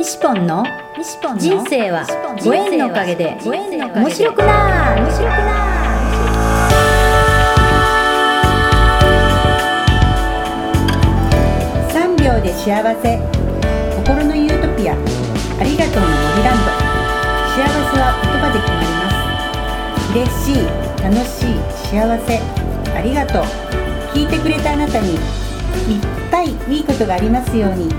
西ポンの人生はご縁のおかげで面白くな面白くな3秒で幸せ。心のユートピア。ありがとうの森ランド幸せは言葉で決まります。嬉しい楽しい幸せ。ありがとう。聞いてくれたあなたにいっぱいいいことがありますように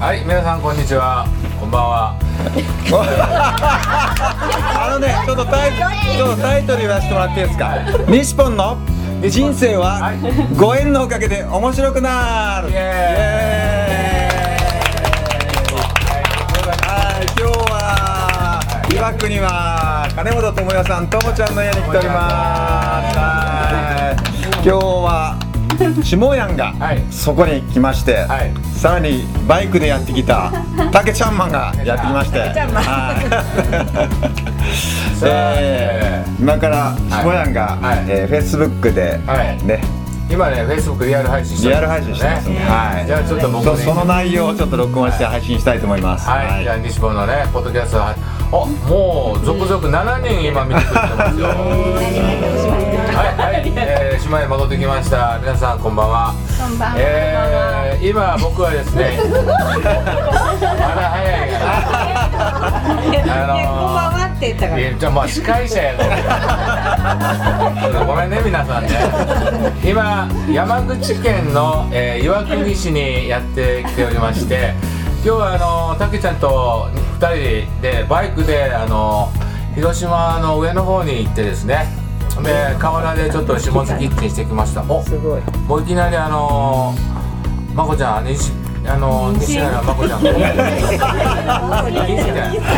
はい、皆さんこんにちは。こんばんは。あのね、ちょっとタイちょっとタイトル言わせてもらっていいですか？西ポンの人生はご縁のおかげで面白くなる。イエはい、今日は岩国は金本智也さん、ともちゃんの家に来ております。はい、今日は下やんがはい。そこに来まして、はい。さらにバイクでやってきたたけちゃんマンがやってきまして、今から下やんが、はい。えー、フェイスブックで、はい。ね今ね、フェイスブックリアル配信してリアル配信してますね、はい、じゃあちょっと僕ねそその内容をちょっと録音して配信したいと思います。はい、じゃあ西本のね、ポッドキャストは、あ、もう続々7人今見てくれてますよ。はい、はい、えー、島へ戻ってきました。皆さんこんばんは。こんばんは。えー、今僕はですね。まだ早いから。あのー、こんばんはって言ったからじゃあまあ司会者やからごめんね皆さんね今山口県の、えー岩国市にやってきておりまして今日はあのたけちゃんと2人でバイクであの広島の上の方に行ってですねで河原でちょっと下関キッチンしてきました。おすごい。もういきなりあのまこちゃん西あの西原まこちゃん。が西原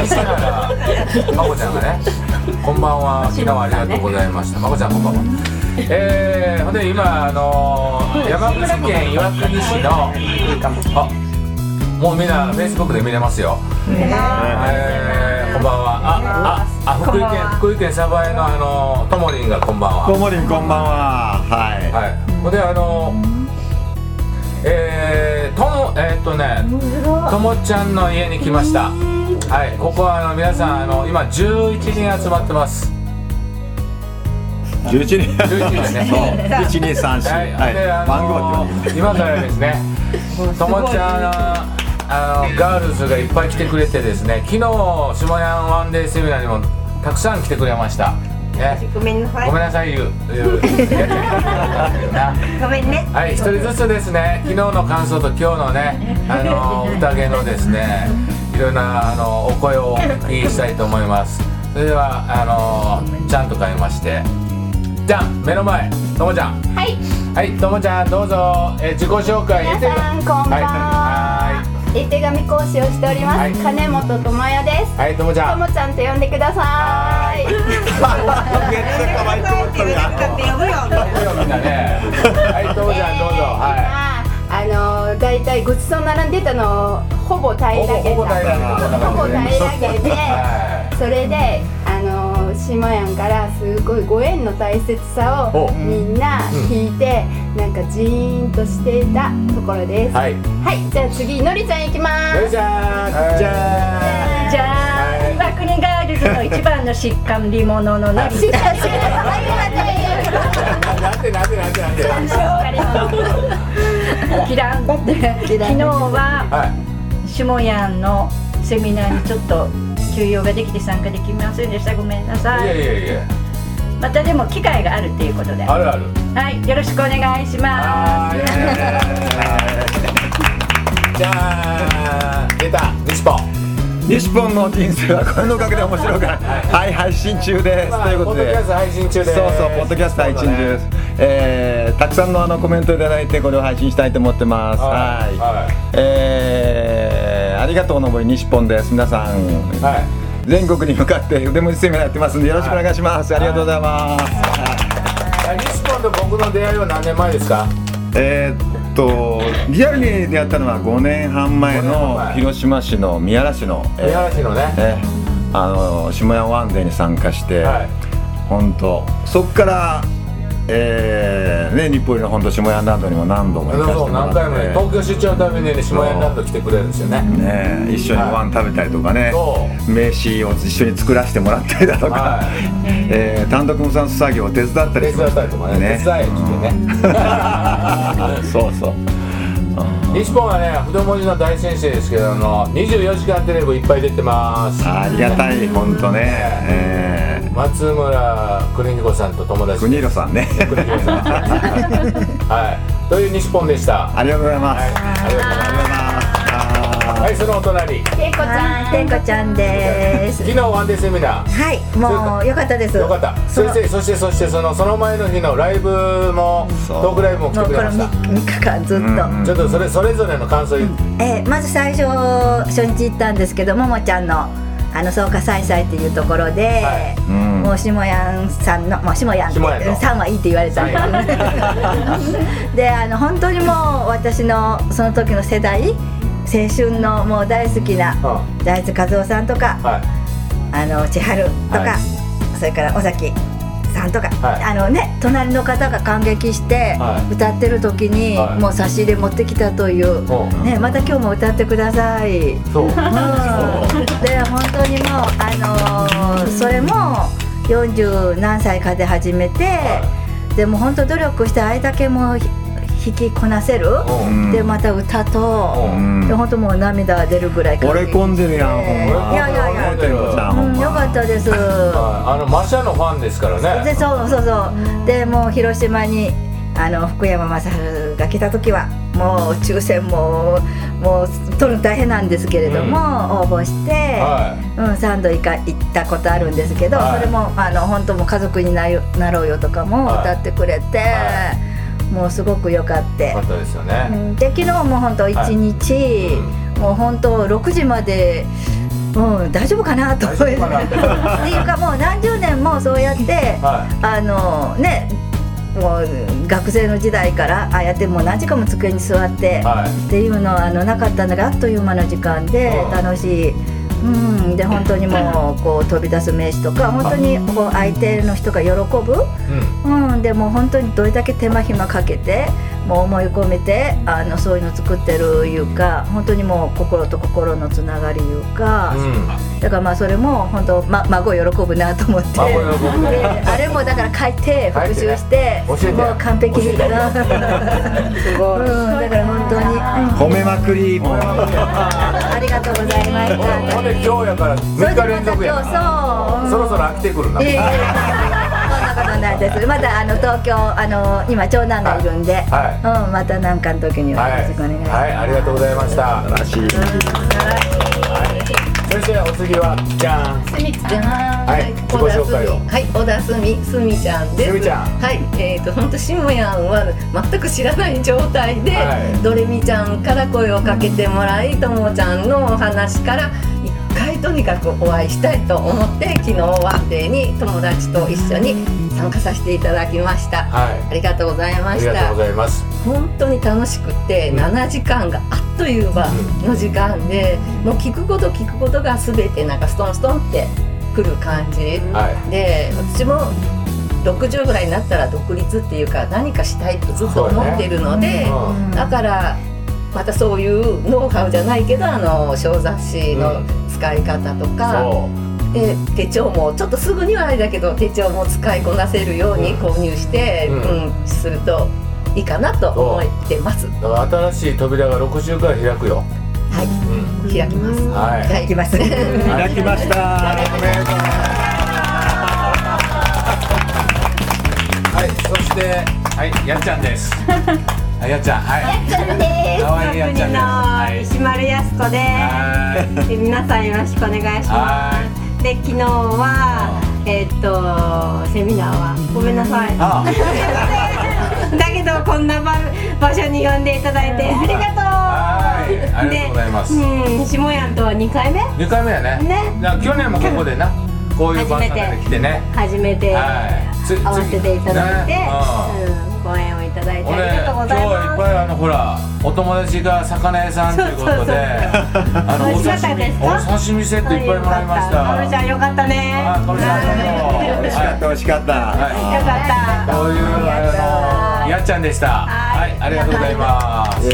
西原まこちゃんがねこんばんは。昨日はありがとうございました。まこちゃんこんばんは。えー、ほんで今あの山口県岩国市のあもうみんなフェイスブックで見れます。よえー、こんばんは。あああ福井県福井県鯖江のあのともりんがこんばんは。ともりんこんばんは。はい、はい、であのえー、ともえーっとねともちゃんの家に来ました。はい。ここはあの皆さんあの今11人集まってます。11人。11人ね。一二三四。はい、はい。番号のって言今からですね。ともちゃんのあのガールズがいっぱい来てくれてですね昨日下ヤンワンデーセミナーにもたくさん来てくれました。ね。ごめんなさい。ごめんなさい言う。言う。なごめんね。はい、一人ずつですね、昨日の感想と今日のね、あの宴のですね、いろんなあのお声をお聞きしたいと思います。それではあのちゃんと変えまして、じゃん目の前、ともちゃん。はい、はい、ともちゃんどうぞ、えー自己紹介。皆さんこんばんは。はい、絵手紙講師をしております、はい。金本智也です。はい、はい、ともちゃん。ともちゃんと呼んでください。めっちゃ可愛いと思っなね。はい、ともちゃんどうぞ。はあのだいたいごちそう並んでたのをほぼ平らげた。ほぼ平らげた。ほぼ平らげて、はそれで島やんからすごいご縁の大切さをおみんな聞いて、なんかジーンとしていたところですい。はい。はい、じゃあ次のりちゃん行きますよいしょー。じゃあ。じゃあ、岩国ガールズの一番の疾患り者のの りしっかりしてくださいなんでなんでなんでなんで。キランって昨日ははい。下やんのセミナーにちょっと休養ができて参加できませんでしたごめんなさいやいいやいや。またでも機会があるっていうことではあるある。いよろしくお願いしまはい。じゃあ出た西ポン。西ポンの人生はこれのおかげで面白くない はい配信中ですということでポッドキャスト配信中です。そうそう、ポッドキャスト配信中です。えー、たくさんのあのコメントいただいて、これを配信したいと思ってます。ははいい。はいえー、ありがとうのぼり西ポンです。皆さん、はい。全国に向かって腕文字セミナーやってますんで、よろしくお願いします。ありがとうございます。あ西ポンと僕の出会いは何年前ですか？えーっと、リアルに出会ったのは5年半前5年半の前広島市の宮原市の、えー宮原市のね。えーあの下山ワンデーに参加して、はい。本当そっからえーね、日暮里の本土下屋ランドにも何度も行かせてもらって。何回もね東京出張のためにね下屋ランド来てくれるんですよね。ね一緒にご飯食べたりとかね、そ名刺を一緒に作らせてもらったりだとか、は えー単独無産作業を手伝ったり手伝ったりとかね。手伝えって言ってね。うん。そうそう西本はね不動文字の大先生ですけどあの24時間テレビいっぱい出てます。ありがたい本当ね、え松村邦彦さんと友ー、達国広さんね。国広さん。はい。という西本でした。ありがとうございます、はい。ありがとうございますはいそのお隣。てんこちゃん。てんこちゃんです。昨日ワンデーセミナはいもうよかったです。ーよかった。先生そしてそしてそのその前の日のライブもそうトークライブも来てくれました。3, 日間ずっと、ちょっとそれそれぞれの感想えーまず最初初日行ったんですけどももちゃんのあの草加祭祭っていうところで、はい。うんもやんさんのもう下やんって下やんの。さんはいいって言われた。ん ですであの本当にもう私のその時の世代青春のもう大好きなう大津和夫さんとかんはい。あの千春とか、はい。それから尾崎さんとか、はい。あのね隣の方が感激してはい。歌ってる時に、はい。もう差し入れ持ってきたという、うん。ね、また今日も歌ってください。そう。うん、で本当にもうあのーそれも40何歳かで始めて、でも本当努力してあれだけもうひ弾きこなせる、うん。でまた歌と、う。ん。で本当もう涙出るぐらい惚れ込んでるやんほんま。いやいやいや。うんよかったです。はいあのマシャのファンですからね。でそうそうそう。でもう広島にあの福山雅治が来た時はもう抽選ももう取るの大変なんですけれども、応募して、はうん、3度行か行ったことあるんですけど、はい。それもあの本当もう家族になるなろうよとかもはい。歌ってくれて、はもうすごくよかって。よか。ったですよね。うん。で昨日も本当一日、もう本当6時まで、うん、大丈夫かなと。思ってっていうかもう何十年もそうやってはあのねもう学生の時代からああやってもう何時間も机に座って、いはい。っていうのはあのなかったんだがあっという間の時間でうん。楽しい。うん、で本当にもうこう飛び出す名詞とか本当にこう相手の人が喜ぶ、うん。うん、でも本当にどれだけ手間暇かけてもう思い込めてあのそういうの作ってるいうか本当にもう心と心のつながりいうか、うん。だからまあそれも本当、ま、孫喜ぶなと思って。あれもだから書いて復習してもう完璧にすごい、うん、だから本当に、うん褒めまくり。も うありがとうございましほんほんた。で今日やからそれ6日連続や。そろそろ飽きてくるなです。またあの東京あの今長男がいるんで、はいうんまた何かの時にははいよろしくお願いします。はいありがとうございました素晴らしい先生お次はじゃんすみちゃん。はい自己紹介をはい、小田すみ、すみちゃんです。すみちゃんはい、えっ、と、本当しもやんは全く知らない状態で、はいドレミちゃんから声をかけてもらい、ともちゃんのお話から。一回とにかくお会いしたいと思って、昨日ワンデーに友達と一緒に参加させていただきました。はい。ありがとうございあました。りがとうご。ざいます。本当に楽しくて、うん。7時間があっという間の時間で、もう聞くこと聞くことが全てなんかストンストンってくる感じ、はい。で私も60ぐらいになったら独立っていうか何かしたいってずっと思ってるので、うん。だからまたそういうノウハウじゃないけどあの小雑誌の使い方とか、そで手帳もちょっとすぐにはあれだけど手帳も使いこなせるように購入して、ううんんするといいかなと思ってます。う。だから新しい扉が60から開くよ。はい、うん。開きます。はい。行きます。開きました。はいそしては いやっちゃんです。はい。やっちゃんはいかわいいやっちゃんです。はい石丸やす子ではす。で皆さんよろしくお願いしはます。で昨日はえーっとセミナーはごめんなさい。あ。だけどこんな場場所に呼んでいただいてありがとう。はい。ありがとうございます。でうん下やんとは2回目？二回目やね。ね。去年もここでなこういう場所で来てね。初めてはい。つ会わせていただいて、ね。うん、ご縁をだいて俺ありがとうござい今日はいっまぱいあのほらお友達が魚屋さんということであのお刺身セットいっぱいもらいました。かおるちゃんよかったねあこれさん美味しかった美味しかった。よかった。こういうあのやっちゃんでした。はい。ありがとうございます。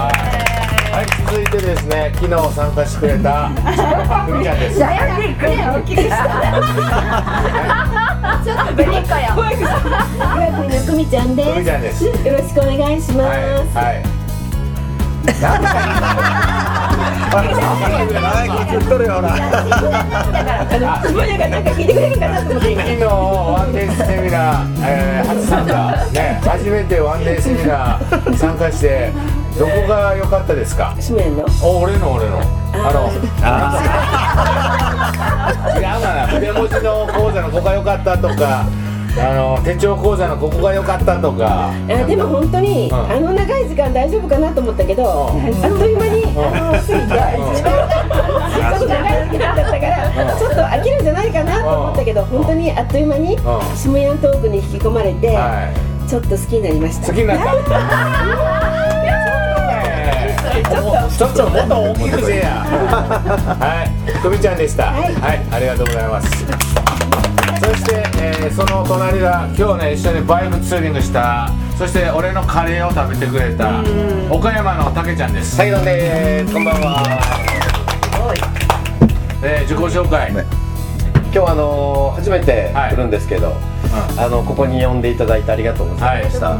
はい。続いてですね昨日参加してくれたふみちゃんです。大きくしたちょっとぶりっ子よ久美ちゃんでちゃんですす。よろしくお願い。します。はい。はい。はい。こっち言っとるよほらあの、もやがなんか聞い。てくれるかなと思って今。昨日ワンデーセミナー、えー、初参加ね初めてワンデーセミナー参加してどこが良かったですか俺の俺のあの違うかな筆文字の講座のここが良かったとかあの手帳講座のここが良かったとか。あ、でも本当に、うん。あの長い時間大丈夫かなと思ったけど、あっという間に、あの過ぎて、ちょっと長い時間だったから、ちょっと飽きるんじゃないかなと思ったけど、本当にあっという間にん。下屋トークに引き込まれて、はちょっと好きになりました。い好きになった ちょっともっと大きくせや。はい。久美ちゃんでした。はい、ありがとうございます。そして、えーその隣が今日ね一緒にバイクツーリングしたそして俺のカレーを食べてくれた岡山のたけちゃんです。はいどんですこんばんは。えー自己紹介、今日あの初めてはい。来るんですけど、あのここに呼んでいただいてありがとうございました。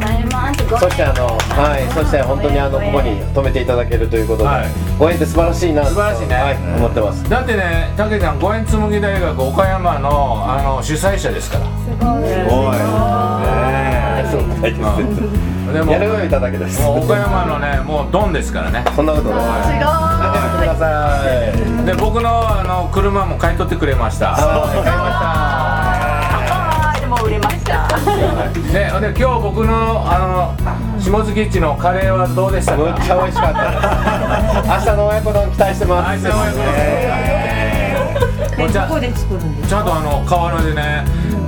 そしてあのはい。そして本当にあのここに泊めていただけるということで、はいご縁って素晴らしいなと。素晴らしいね。はい、思ってます。だってねたけちゃん五円紬大学岡山のあの主催者ですから。おい。そう書い。てますでもやるよいただけです。岡山のねもうドンですからね。そんなことない。仲良くください。で僕のあの車も買い取ってくれました。はい買いまでも売れました。でで今日僕のあの下月っちのカレーはどうでしたか？むっちゃ美味しかったです。明日の親子丼期待してます。明日の親子丼。もうちゃどこで作るんですちゃんとあの河原でね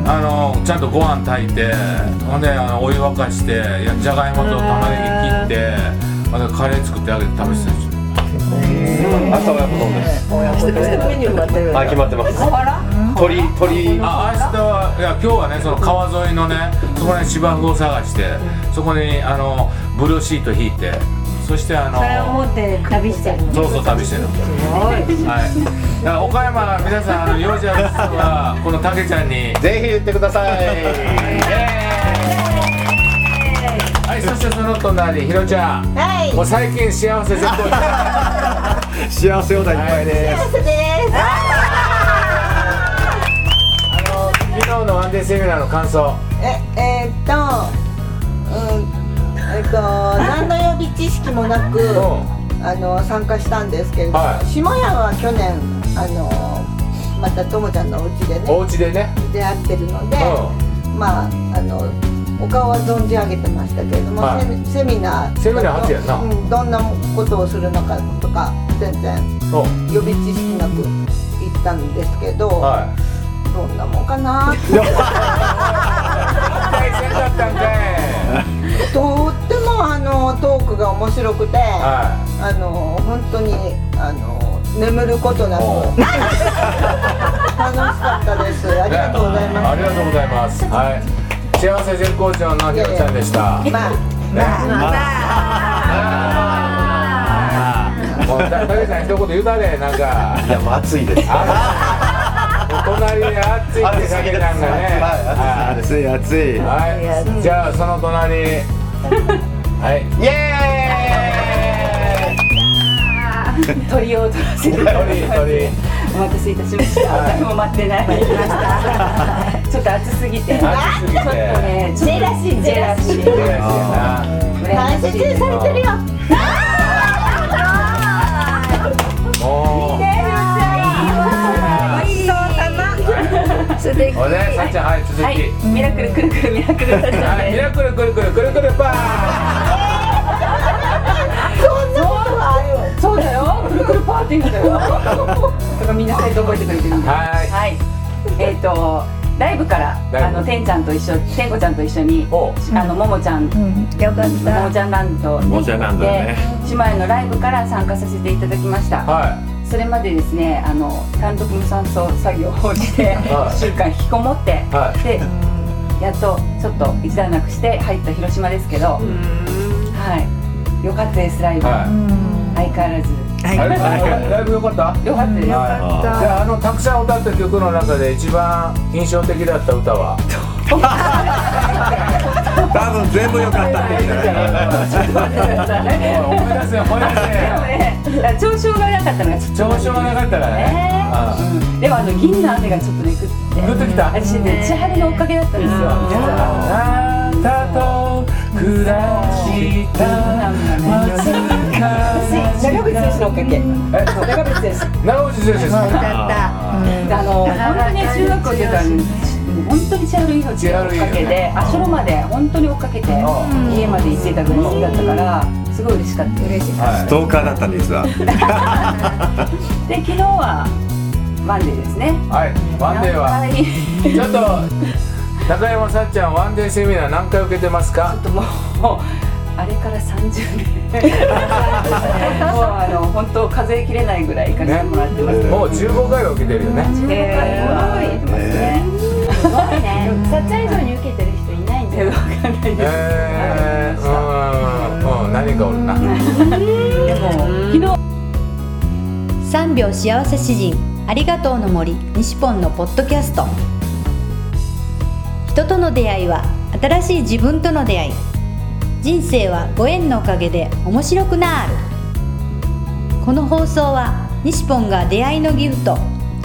あのちゃんとご飯炊いてほんであのお湯沸かしてやじゃがいもと玉ねぎ切ってほんでカレー作ってあげて食べてたでしょ明日親子丼です。メニュー決まってます。鳥鳥。あ明日はいや今日はねその川沿いのねそこに芝生を探してそこにあのブルーシート引いてそしてあのそれを持って旅してるの？そうそう旅してる。はい。だから岡山の皆さんあの用事ある人はこのたけちゃんにぜひ言ってください。はいそしてその隣ひろちゃん。はい。もう最近幸せ絶好調 幸せオーダーいっぱいです。幸せですのワンデーセミナーの感想。ええーっとうんえっと 何の予備知識もなくあの参加したんですけれども、はい。下屋は去年あのまたともちゃんのお家でおね家でね。出会ってるので、うまああのお顔は存じ上げてましたけれども、はい。セミセミナーセミナー初やんな。うん、どんなことをするのかとか全然お予備知識なく行ったんですけど、はどんなもんかな。ってい大戦だったんかい。とってもあのトークが面白くて、はあの本当にあの眠ることなく楽しかったです。ありがとうございます。ありがとうございます。はい。幸せ絶好調のひろちゃんでした。まあ、ね。もうたけちゃん一言言うたでなんか。いやもう暑いです。隣に暑いってたけちゃんがね。は暑い。暑いい。はい。じゃあその隣 はい。イエ鳥を取らせて鳥鳥。お待たせいたしました。誰も待ってない。ちょっと暑すぎて。ちょっ暑すぎてとねジェラシージェラシージェラシーやな大切にされてるよ。もう素敵おねさっちゃんはい続き、はいミラクルくるくるミラクルさっちゃんはい、ミでラクルくるくるくるくるパー。すそうだよ。くるくるパーって言うんだよ。とかみんなサイト覚えてくれてるんではい。はい。えっ、とライブからあのてんちゃんと一緒てんこちゃんと一緒にあのももちゃん、よかった。ももちゃんランドにももちゃんランドだね。で姉妹のライブから参加させていただきました、それまでですねあの単独無酸素作業をしてはい。1週間引きこもって、はい。でやっとちょっと一段落して入った広島ですけど、はい。よかったですライブ、相変わらず。ライブ良かった？よかったです。はい。じゃああのたくさん歌った曲の中で一番印象的だった歌は？多分全部良かったって言うんじゃない思い出せ思い出せね、調子がなかったのが調子がなかったからねうんでもあの銀の雨がちょっとね降って降ってきた私ね千春のおかげだったんですよあなたと暮らしたわずかな長渕選手のおかげ長渕選手長渕先生です歌ったあの本当に中学校でから本当に千春命を追っかけて足呂まで本当に追っかけて家まで行ってたぐらいだったからすごい嬉しかった。嬉しかっスストーカーだったんですわた で昨日はワンデーですね。はいワンデーは。ちょっと中山さっちゃんワンデーセミナー何回受けてますか？もうあれから30年。もうあの本当数えきれないぐらい行かせてもらってます、もう15回は受けてるよね。えー、は受けてますね。すごいね。さっちゃん以上に受けてる人いないんだよ。わかんないですえー、うん。うん何かおるな。でも昨日3秒幸せ詩人ありがとうの森西ポンのポッドキャスト。人との出会いは新しい自分との出会い。人生はご縁のおかげで面白くなる。この放送は西ポンが出会いのギフト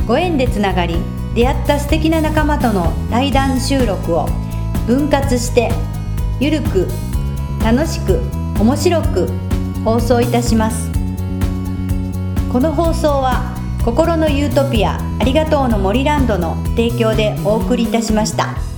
ご縁でつながり出会った素敵な仲間との対談収録を分割してゆるく楽しく面白く放送いたしますこの放送は心のユートピアありがとうの森ランドの提供でお送りいたしました。